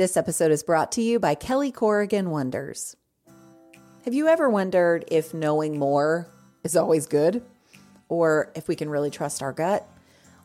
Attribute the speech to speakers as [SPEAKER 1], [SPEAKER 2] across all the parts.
[SPEAKER 1] This episode is brought to you by Kelly Corrigan Wonders. Have you ever wondered if knowing more is always good? Or if we can really trust our gut?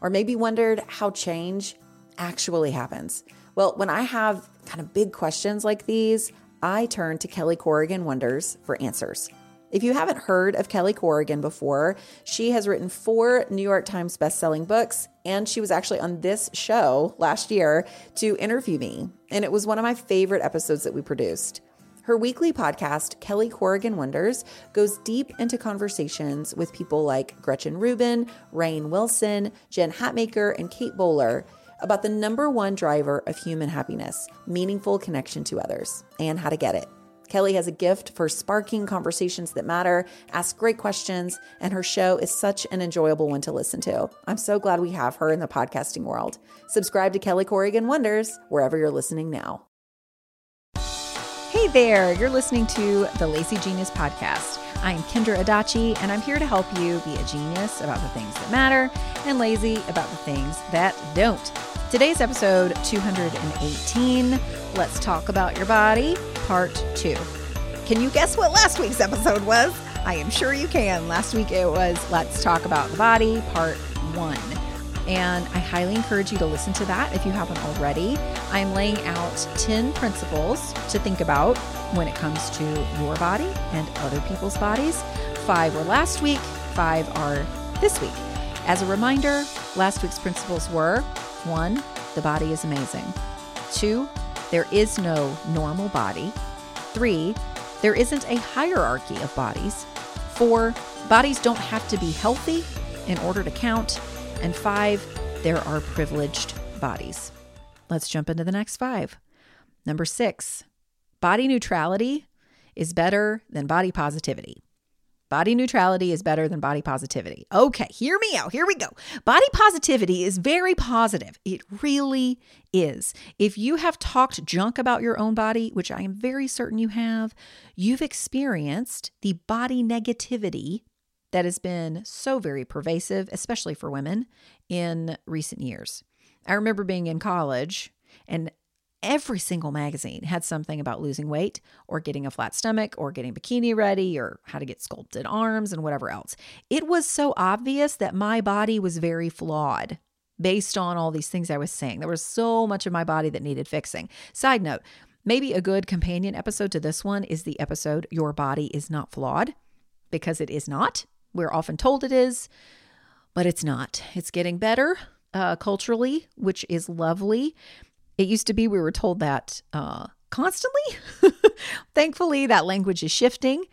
[SPEAKER 1] Or maybe wondered how change actually happens? Well, when I have kind of big questions like these, I turn to Kelly Corrigan Wonders for answers. If you haven't heard of Kelly Corrigan before, she has written four New York Times bestselling books, and she was actually on this show last year to interview me. And it was one of my favorite episodes that we produced. Her weekly podcast, Kelly Corrigan Wonders, goes deep into conversations with people like Gretchen Rubin, Rainn Wilson, Jen Hatmaker, and Kate Bowler about the number one driver of human happiness meaningful connection to others and how to get it. Kelly has a gift for sparking conversations that matter, asks great questions, and her show is such an enjoyable one to listen to. I'm so glad we have her in the podcasting world. Subscribe to Kelly Corrigan Wonders wherever you're listening now. Hey there, you're listening to the Lazy Genius Podcast. I'm Kendra Adachi, and I'm here to help you be a genius about the things that matter and lazy about the things that don't. Today's episode 218 Let's Talk About Your Body, Part 2. Can you guess what last week's episode was? I am sure you can. Last week it was Let's Talk About the Body, Part 1. And I highly encourage you to listen to that if you haven't already. I'm laying out 10 principles to think about when it comes to your body and other people's bodies. Five were last week, five are this week. As a reminder, last week's principles were one, the body is amazing. Two, there is no normal body. Three, there isn't a hierarchy of bodies. Four, bodies don't have to be healthy in order to count. And five, there are privileged bodies. Let's jump into the next five. Number six, body neutrality is better than body positivity. Body neutrality is better than body positivity. Okay, hear me out. Here we go. Body positivity is very positive. It really is. If you have talked junk about your own body, which I am very certain you have, you've experienced the body negativity that has been so very pervasive, especially for women in recent years. I remember being in college and every single magazine had something about losing weight or getting a flat stomach or getting bikini ready or how to get sculpted arms and whatever else. It was so obvious that my body was very flawed based on all these things I was saying. There was so much of my body that needed fixing. Side note, maybe a good companion episode to this one is the episode Your Body is Not Flawed because it is not. We're often told it is, but it's not. It's getting better uh, culturally, which is lovely. It used to be we were told that uh, constantly. Thankfully, that language is shifting,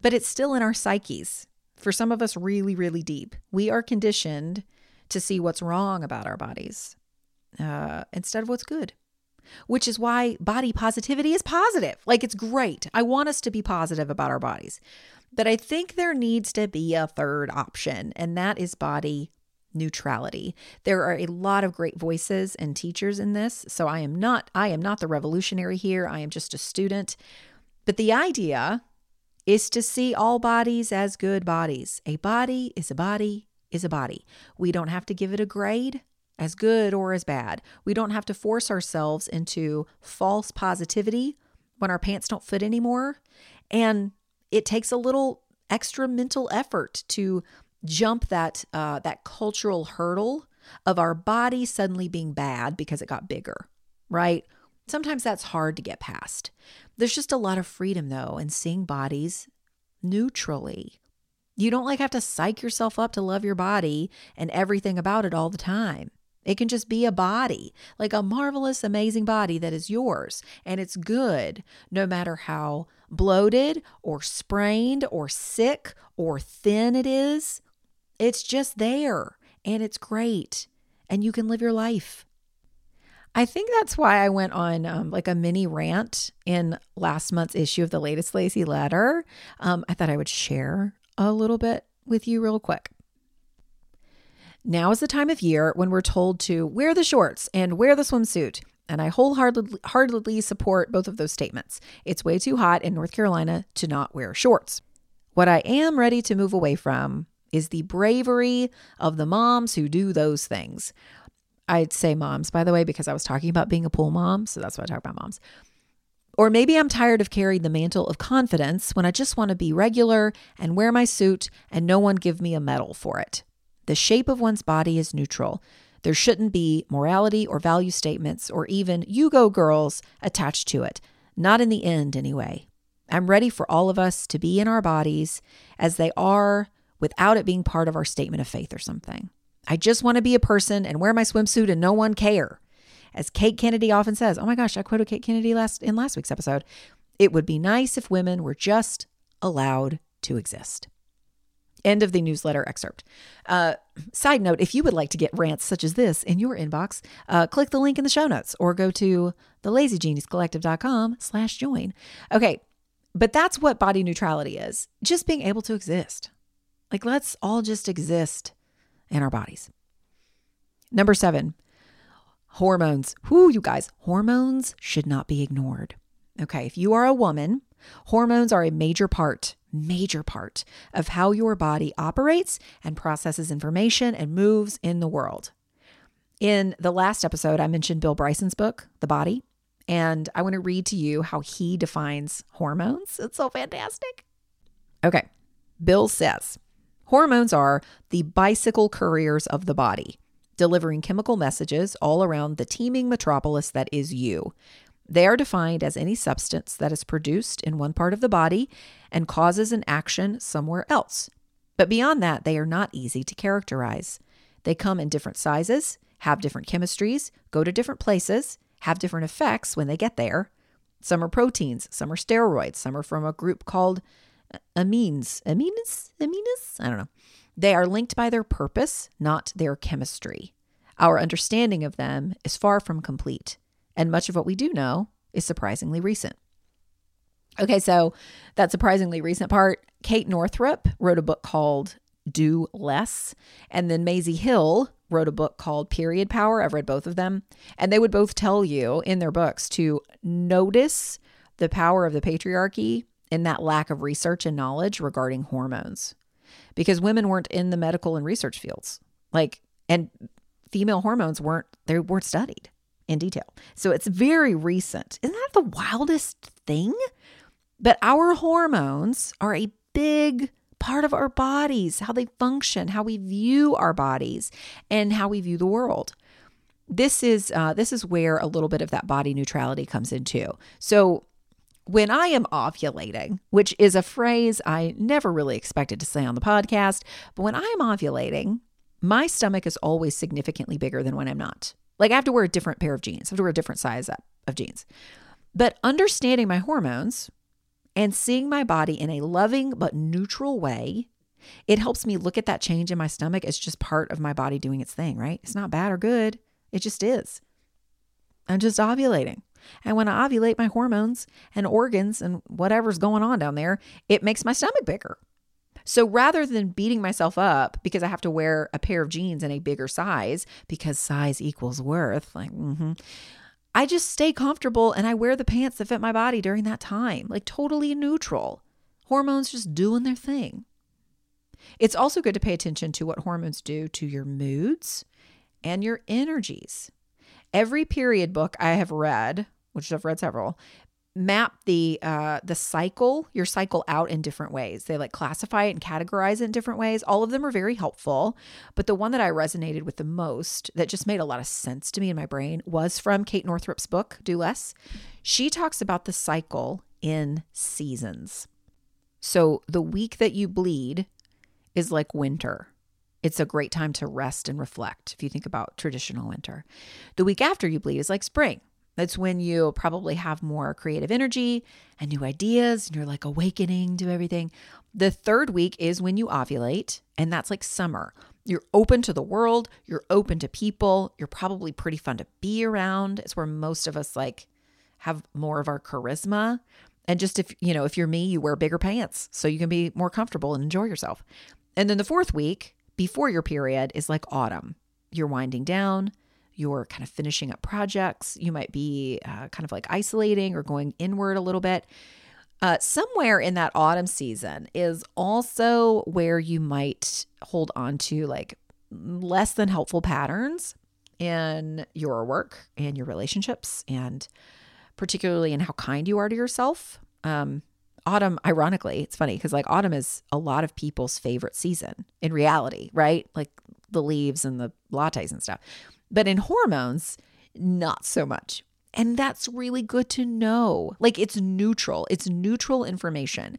[SPEAKER 1] but it's still in our psyches. For some of us, really, really deep. We are conditioned to see what's wrong about our bodies uh, instead of what's good, which is why body positivity is positive. Like it's great. I want us to be positive about our bodies. But I think there needs to be a third option, and that is body neutrality. There are a lot of great voices and teachers in this, so I am not I am not the revolutionary here. I am just a student. But the idea is to see all bodies as good bodies. A body is a body is a body. We don't have to give it a grade as good or as bad. We don't have to force ourselves into false positivity when our pants don't fit anymore. And it takes a little extra mental effort to jump that uh, that cultural hurdle of our body suddenly being bad because it got bigger, right? Sometimes that's hard to get past. There's just a lot of freedom though in seeing bodies neutrally. You don't like have to psych yourself up to love your body and everything about it all the time. It can just be a body, like a marvelous, amazing body that is yours. And it's good no matter how bloated or sprained or sick or thin it is. It's just there and it's great. And you can live your life. I think that's why I went on um, like a mini rant in last month's issue of the latest Lazy Letter. Um, I thought I would share a little bit with you real quick. Now is the time of year when we're told to wear the shorts and wear the swimsuit. And I wholeheartedly support both of those statements. It's way too hot in North Carolina to not wear shorts. What I am ready to move away from is the bravery of the moms who do those things. I'd say moms, by the way, because I was talking about being a pool mom. So that's why I talk about moms. Or maybe I'm tired of carrying the mantle of confidence when I just want to be regular and wear my suit and no one give me a medal for it. The shape of one's body is neutral. There shouldn't be morality or value statements or even you go girls attached to it. Not in the end, anyway. I'm ready for all of us to be in our bodies as they are without it being part of our statement of faith or something. I just want to be a person and wear my swimsuit and no one care. As Kate Kennedy often says, oh my gosh, I quoted Kate Kennedy last in last week's episode. It would be nice if women were just allowed to exist. End of the newsletter excerpt. Uh, side note, if you would like to get rants such as this in your inbox, uh, click the link in the show notes or go to thelazygeniuscollective.com slash join. Okay, but that's what body neutrality is. Just being able to exist. Like, let's all just exist in our bodies. Number seven, hormones. Whoo, you guys, hormones should not be ignored. Okay, if you are a woman, hormones are a major part, major part of how your body operates and processes information and moves in the world. In the last episode, I mentioned Bill Bryson's book, The Body, and I want to read to you how he defines hormones. It's so fantastic. Okay, Bill says, Hormones are the bicycle couriers of the body, delivering chemical messages all around the teeming metropolis that is you. They are defined as any substance that is produced in one part of the body and causes an action somewhere else. But beyond that, they are not easy to characterize. They come in different sizes, have different chemistries, go to different places, have different effects when they get there. Some are proteins, some are steroids, some are from a group called amines, amines, amines. I don't know. They are linked by their purpose, not their chemistry. Our understanding of them is far from complete, and much of what we do know is surprisingly recent. Okay, so that surprisingly recent part, Kate Northrup wrote a book called Do Less, and then Maisie Hill wrote a book called Period Power. I've read both of them, and they would both tell you in their books to notice the power of the patriarchy in that lack of research and knowledge regarding hormones because women weren't in the medical and research fields. Like, and female hormones weren't, they weren't studied in detail. So it's very recent. Isn't that the wildest thing? But our hormones are a big part of our bodies, how they function, how we view our bodies, and how we view the world. This is uh, this is where a little bit of that body neutrality comes into. So when I am ovulating, which is a phrase I never really expected to say on the podcast, but when I am ovulating, my stomach is always significantly bigger than when I'm not. Like I have to wear a different pair of jeans, I have to wear a different size up of jeans. But understanding my hormones and seeing my body in a loving but neutral way, it helps me look at that change in my stomach as just part of my body doing its thing, right? It's not bad or good, it just is. I'm just ovulating. And when I ovulate my hormones and organs and whatever's going on down there, it makes my stomach bigger. So rather than beating myself up because I have to wear a pair of jeans in a bigger size because size equals worth, like, mm-hmm, I just stay comfortable and I wear the pants that fit my body during that time, like totally neutral. Hormones just doing their thing. It's also good to pay attention to what hormones do to your moods and your energies. Every period book I have read which I've read several, map the uh the cycle your cycle out in different ways. They like classify it and categorize it in different ways. All of them are very helpful but the one that i resonated with the most that just made a lot of sense to me in my brain was from kate northrup's book do less. She talks about the cycle in seasons. So the week that you bleed is like winter it's a great time to rest and reflect if you think about traditional winter the week after you bleed is like spring that's when you probably have more creative energy and new ideas and you're like awakening to everything. The third week is when you ovulate, and that's like summer. You're open to the world, you're open to people, you're probably pretty fun to be around. It's where most of us like have more of our charisma. And just if, you know, if you're me, you wear bigger pants so you can be more comfortable and enjoy yourself. And then the fourth week before your period is like autumn. You're winding down, you're kind of finishing up projects. You might be uh, kind of like isolating or going inward a little bit. Uh, somewhere in that autumn season is also where you might hold on to like less than helpful patterns in your work and your relationships, and particularly in how kind you are to yourself. Um, autumn, ironically, it's funny because like autumn is a lot of people's favorite season in reality, right? Like the leaves and the lattes and stuff. But in hormones, not so much. And that's really good to know. Like it's neutral, it's neutral information.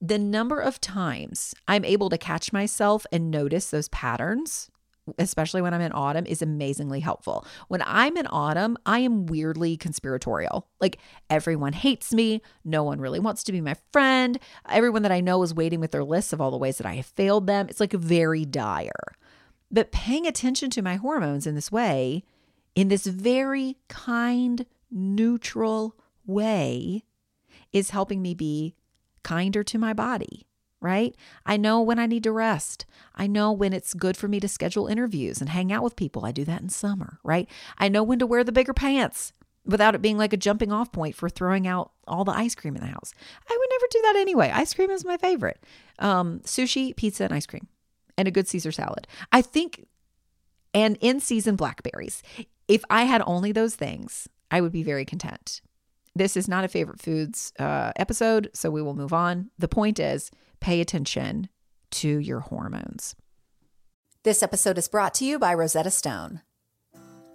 [SPEAKER 1] The number of times I'm able to catch myself and notice those patterns, especially when I'm in autumn, is amazingly helpful. When I'm in autumn, I am weirdly conspiratorial. Like everyone hates me. No one really wants to be my friend. Everyone that I know is waiting with their lists of all the ways that I have failed them. It's like very dire. But paying attention to my hormones in this way, in this very kind, neutral way is helping me be kinder to my body, right? I know when I need to rest. I know when it's good for me to schedule interviews and hang out with people. I do that in summer, right? I know when to wear the bigger pants without it being like a jumping off point for throwing out all the ice cream in the house. I would never do that anyway. Ice cream is my favorite. Um, sushi, pizza, and ice cream, and a good Caesar salad. I think, and in season blackberries. If I had only those things, I would be very content. This is not a favorite foods uh, episode, so we will move on. The point is pay attention to your hormones. This episode is brought to you by Rosetta Stone.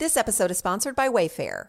[SPEAKER 1] This episode is sponsored by Wayfair.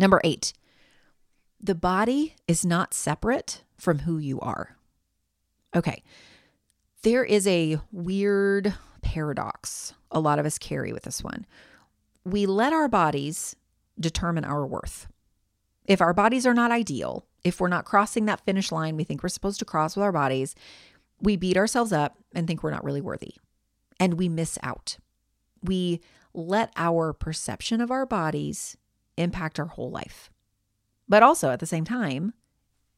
[SPEAKER 1] Number eight, the body is not separate from who you are. Okay, there is a weird paradox a lot of us carry with this one. We let our bodies determine our worth. If our bodies are not ideal, if we're not crossing that finish line we think we're supposed to cross with our bodies, we beat ourselves up and think we're not really worthy. And we miss out. We let our perception of our bodies impact our whole life. But also at the same time,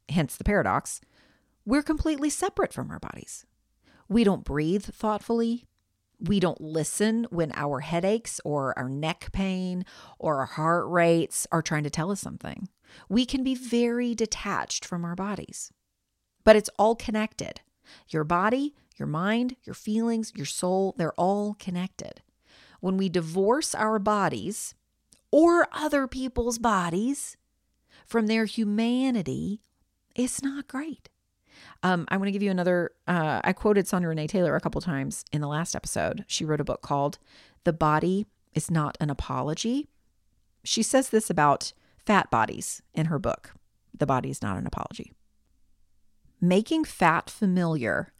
[SPEAKER 1] hence the paradox, we're completely separate from our bodies. We don't breathe thoughtfully. We don't listen when our headaches or our neck pain or our heart rates are trying to tell us something. We can be very detached from our bodies, but it's all connected. Your body, your mind, your feelings, your soul, they're all connected. When we divorce our bodies or other people's bodies from their humanity, it's not great. Um, I want to give you another. Uh, I quoted Sonya Renee Taylor a couple times in the last episode. She wrote a book called The Body is Not an Apology. She says this about fat bodies in her book, The Body is Not an Apology. Making fat familiar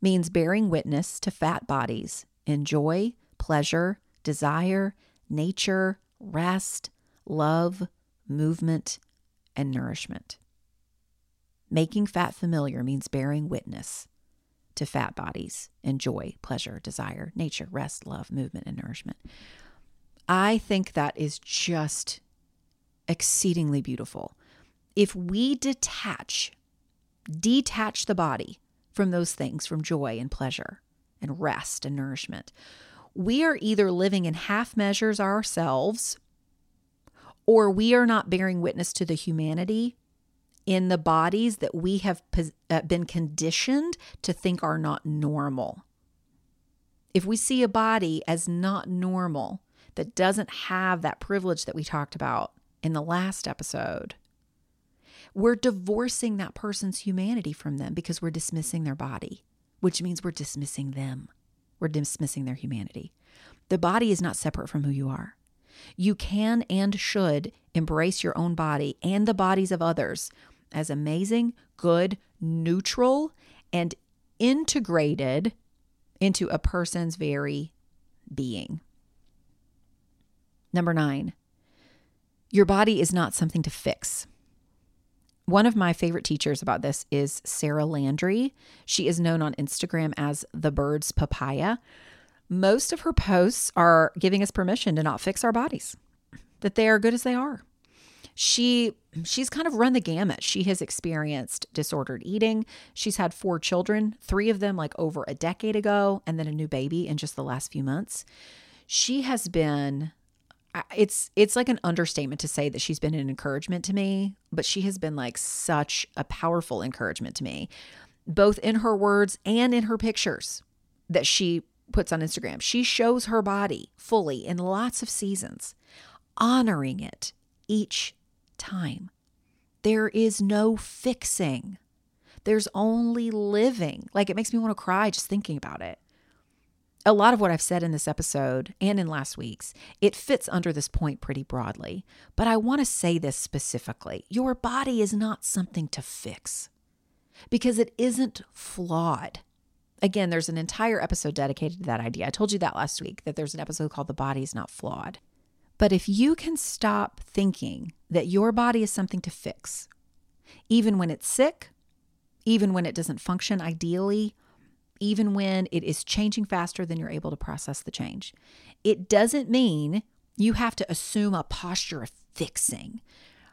[SPEAKER 1] means bearing witness to fat bodies in joy, pleasure, desire, nature, rest, love, movement, and nourishment. Making fat familiar means bearing witness to fat bodies and joy, pleasure, desire, nature, rest, love, movement, and nourishment. I think that is just exceedingly beautiful. If we detach, detach the body from those things, from joy and pleasure and rest and nourishment, we are either living in half measures ourselves or we are not bearing witness to the humanity in the bodies that we have uh, been conditioned to think are not normal. If we see a body as not normal, that doesn't have that privilege that we talked about in the last episode, we're divorcing that person's humanity from them because we're dismissing their body, which means we're dismissing them. We're dismissing their humanity. The body is not separate from who you are. You can and should embrace your own body and the bodies of others as amazing, good, neutral, and integrated into a person's very being. Number nine, your body is not something to fix. One of my favorite teachers about this is Sarah Landry. She is known on Instagram as the Bird's Papaya. Most of her posts are giving us permission to not fix our bodies, that they are good as they are she she's kind of run the gamut. She has experienced disordered eating. She's had four children, three of them like over a decade ago, and then a new baby in just the last few months. She has been it's it's like an understatement to say that she's been an encouragement to me, but she has been like such a powerful encouragement to me, both in her words and in her pictures that she puts on Instagram. She shows her body fully in lots of seasons, honoring it each time. There is no fixing. There's only living. Like it makes me want to cry just thinking about it. A lot of what I've said in this episode and in last week's, it fits under this point pretty broadly. But I want to say this specifically. Your body is not something to fix because it isn't flawed. Again, there's an entire episode dedicated to that idea. I told you that last week that there's an episode called The Body is Not Flawed. But if you can stop thinking that your body is something to fix, even when it's sick, even when it doesn't function ideally, even when it is changing faster than you're able to process the change, it doesn't mean you have to assume a posture of fixing.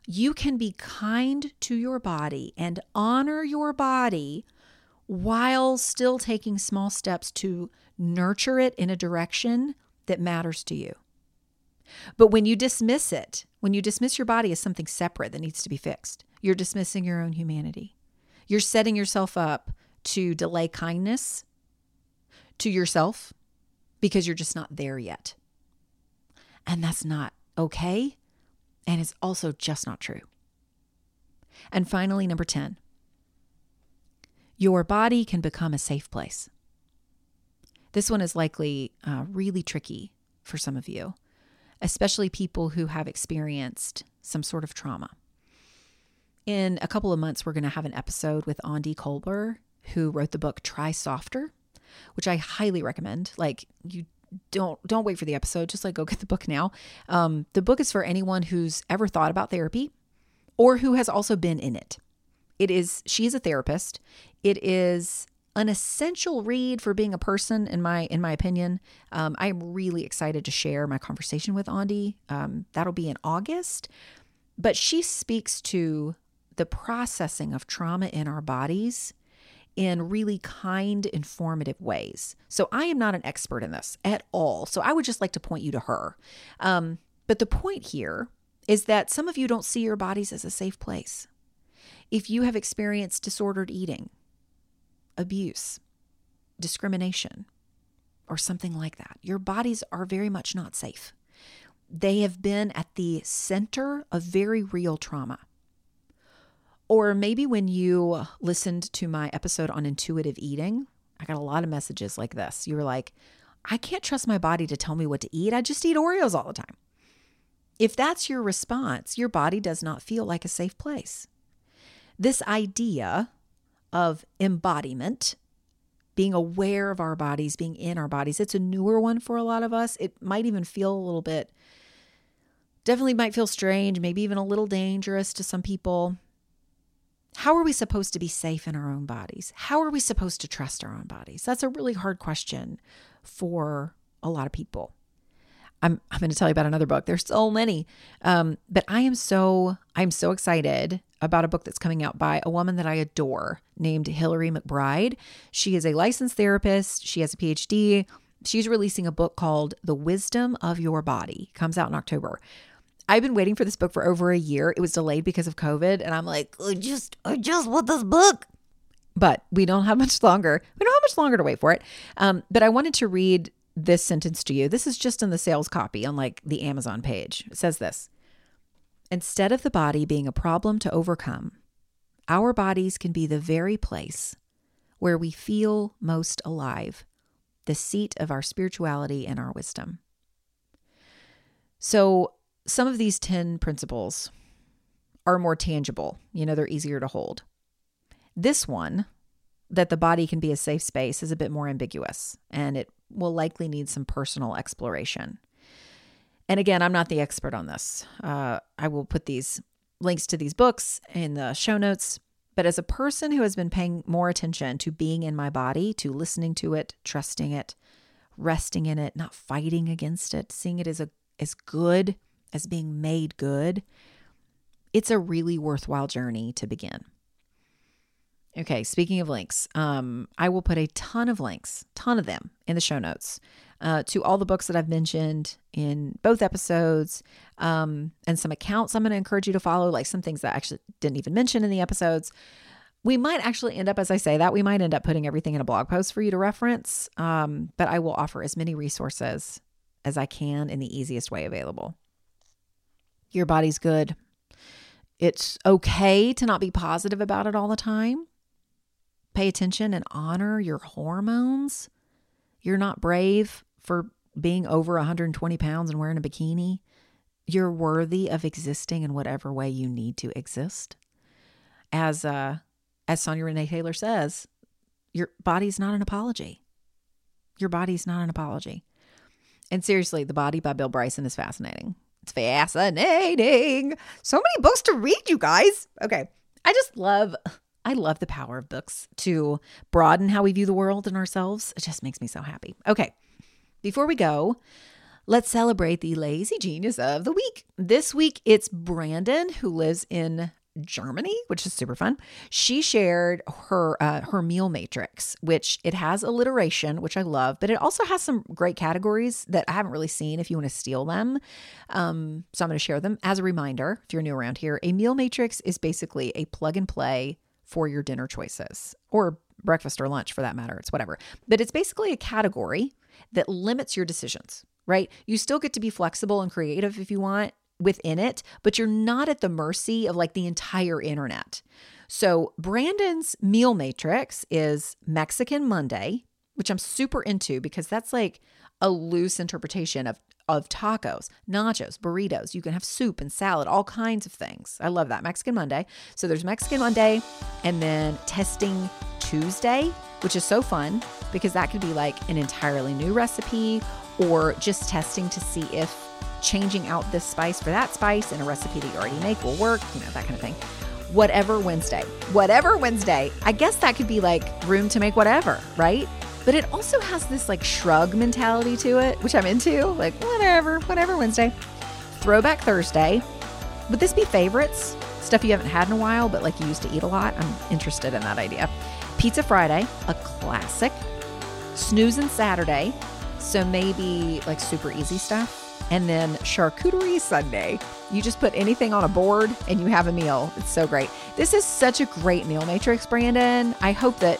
[SPEAKER 1] You can be kind to your body and honor your body while still taking small steps to nurture it in a direction that matters to you. But when you dismiss it, when you dismiss your body as something separate that needs to be fixed, you're dismissing your own humanity. You're setting yourself up to delay kindness to yourself because you're just not there yet. And that's not okay. And it's also just not true. And finally, number 10, your body can become a safe place. This one is likely uh, really tricky for some of you especially people who have experienced some sort of trauma. In a couple of months, we're going to have an episode with Aundi Kolber, who wrote the book Try Softer, which I highly recommend. Like, you don't don't wait for the episode. Just like go get the book now. Um, the book is for anyone who's ever thought about therapy or who has also been in it. It is she is a therapist. It is an essential read for being a person in my in my opinion. Um, i am really excited to share my conversation with Aundi um, that'll be in august. But she speaks to the processing of trauma in our bodies in really kind informative ways so i am not an expert in this at all so i would just like to point you to her um, but the point here is that some of you don't see your bodies as a safe place if you have experienced disordered eating abuse, discrimination, or something like that. Your bodies are very much not safe. They have been at the center of very real trauma. Or maybe when you listened to my episode on intuitive eating, I got a lot of messages like this. You were like, I can't trust my body to tell me what to eat. I just eat Oreos all the time. If that's your response, your body does not feel like a safe place. This idea of embodiment being aware of our bodies, being in our bodies. It's a newer one for a lot of us. It might even feel a little bit, definitely might feel strange, maybe even a little dangerous to some people. How are we supposed to be safe in our own bodies? How are we supposed to trust our own bodies? That's a really hard question for a lot of people. I'm I'm going to tell you about another book. There's so many, um, but I am so I'm so excited about a book that's coming out by a woman that I adore named Hillary McBride. She is a licensed therapist. She has a PhD. She's releasing a book called The Wisdom of Your Body. Comes out in October. I've been waiting for this book for over a year. It was delayed because of COVID, and I'm like, I just I just want this book. But we don't have much longer. We don't have much longer to wait for it. Um, but I wanted to read this sentence to you. This is just in the sales copy on like the Amazon page. It says this Instead of the body being a problem to overcome, our bodies can be the very place where we feel most alive, the seat of our spirituality and our wisdom. So, some of these 10 principles are more tangible, you know, they're easier to hold. This one, that the body can be a safe space, is a bit more ambiguous and it will likely need some personal exploration. And again, I'm not the expert on this. Uh, I will put these links to these books in the show notes. But as a person who has been paying more attention to being in my body, to listening to it, trusting it, resting in it, not fighting against it, seeing it as a as good as being made good, it's a really worthwhile journey to begin. Okay, speaking of links, um, I will put a ton of links, ton of them in the show notes uh, to all the books that I've mentioned in both episodes um, and some accounts I'm going to encourage you to follow, like some things that I actually didn't even mention in the episodes. We might actually end up, as I say that, we might end up putting everything in a blog post for you to reference, um, but I will offer as many resources as I can in the easiest way available. Your body's good. It's okay to not be positive about it all the time pay attention and honor your hormones. You're not brave for being over 120 pounds and wearing a bikini. You're worthy of existing in whatever way you need to exist. As uh, as Sonya Renee Taylor says, your body's not an apology. Your body's not an apology. And seriously, The Body by Bill Bryson is fascinating. It's fascinating. So many books to read, you guys. Okay. I just love I love the power of books to broaden how we view the world and ourselves. It just makes me so happy. Okay, before we go, let's celebrate the lazy genius of the week. This week, it's Brandon, who lives in Germany, which is super fun. She shared her uh, her meal matrix, which it has alliteration, which I love, but it also has some great categories that I haven't really seen. If you want to steal them, um, so I'm going to share them as a reminder. If you're new around here, a meal matrix is basically a plug and play for your dinner choices or breakfast or lunch for that matter. It's whatever. But it's basically a category that limits your decisions, right? You still get to be flexible and creative if you want within it, but you're not at the mercy of like the entire internet. So, Brandon's meal matrix is Mexican Monday, which I'm super into because that's like a loose interpretation of of tacos, nachos, burritos. You can have soup and salad, all kinds of things. I love that. Mexican Monday. So there's Mexican Monday and then testing Tuesday, which is so fun because that could be like an entirely new recipe or just testing to see if changing out this spice for that spice in a recipe that you already make will work, you know, that kind of thing. Whatever Wednesday. Whatever Wednesday. I guess that could be like room to make whatever, right? But it also has this like shrug mentality to it, which I'm into. Like, whatever, whatever Wednesday. Throwback Thursday. Would this be favorites? Stuff you haven't had in a while, but like you used to eat a lot? I'm interested in that idea. Pizza Friday, a classic. Snoozing Saturday. So maybe like super easy stuff. And then Charcuterie Sunday. You just put anything on a board and you have a meal. It's so great. This is such a great meal matrix, Brandon. I hope that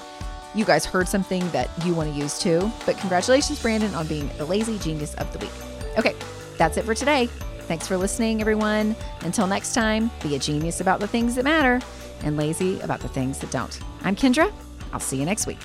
[SPEAKER 1] you guys heard something that you want to use too. But congratulations, Brandon, on being the lazy genius of the week. Okay, that's it for today. Thanks for listening, everyone. Until next time, be a genius about the things that matter and lazy about the things that don't. I'm Kendra. I'll see you next week.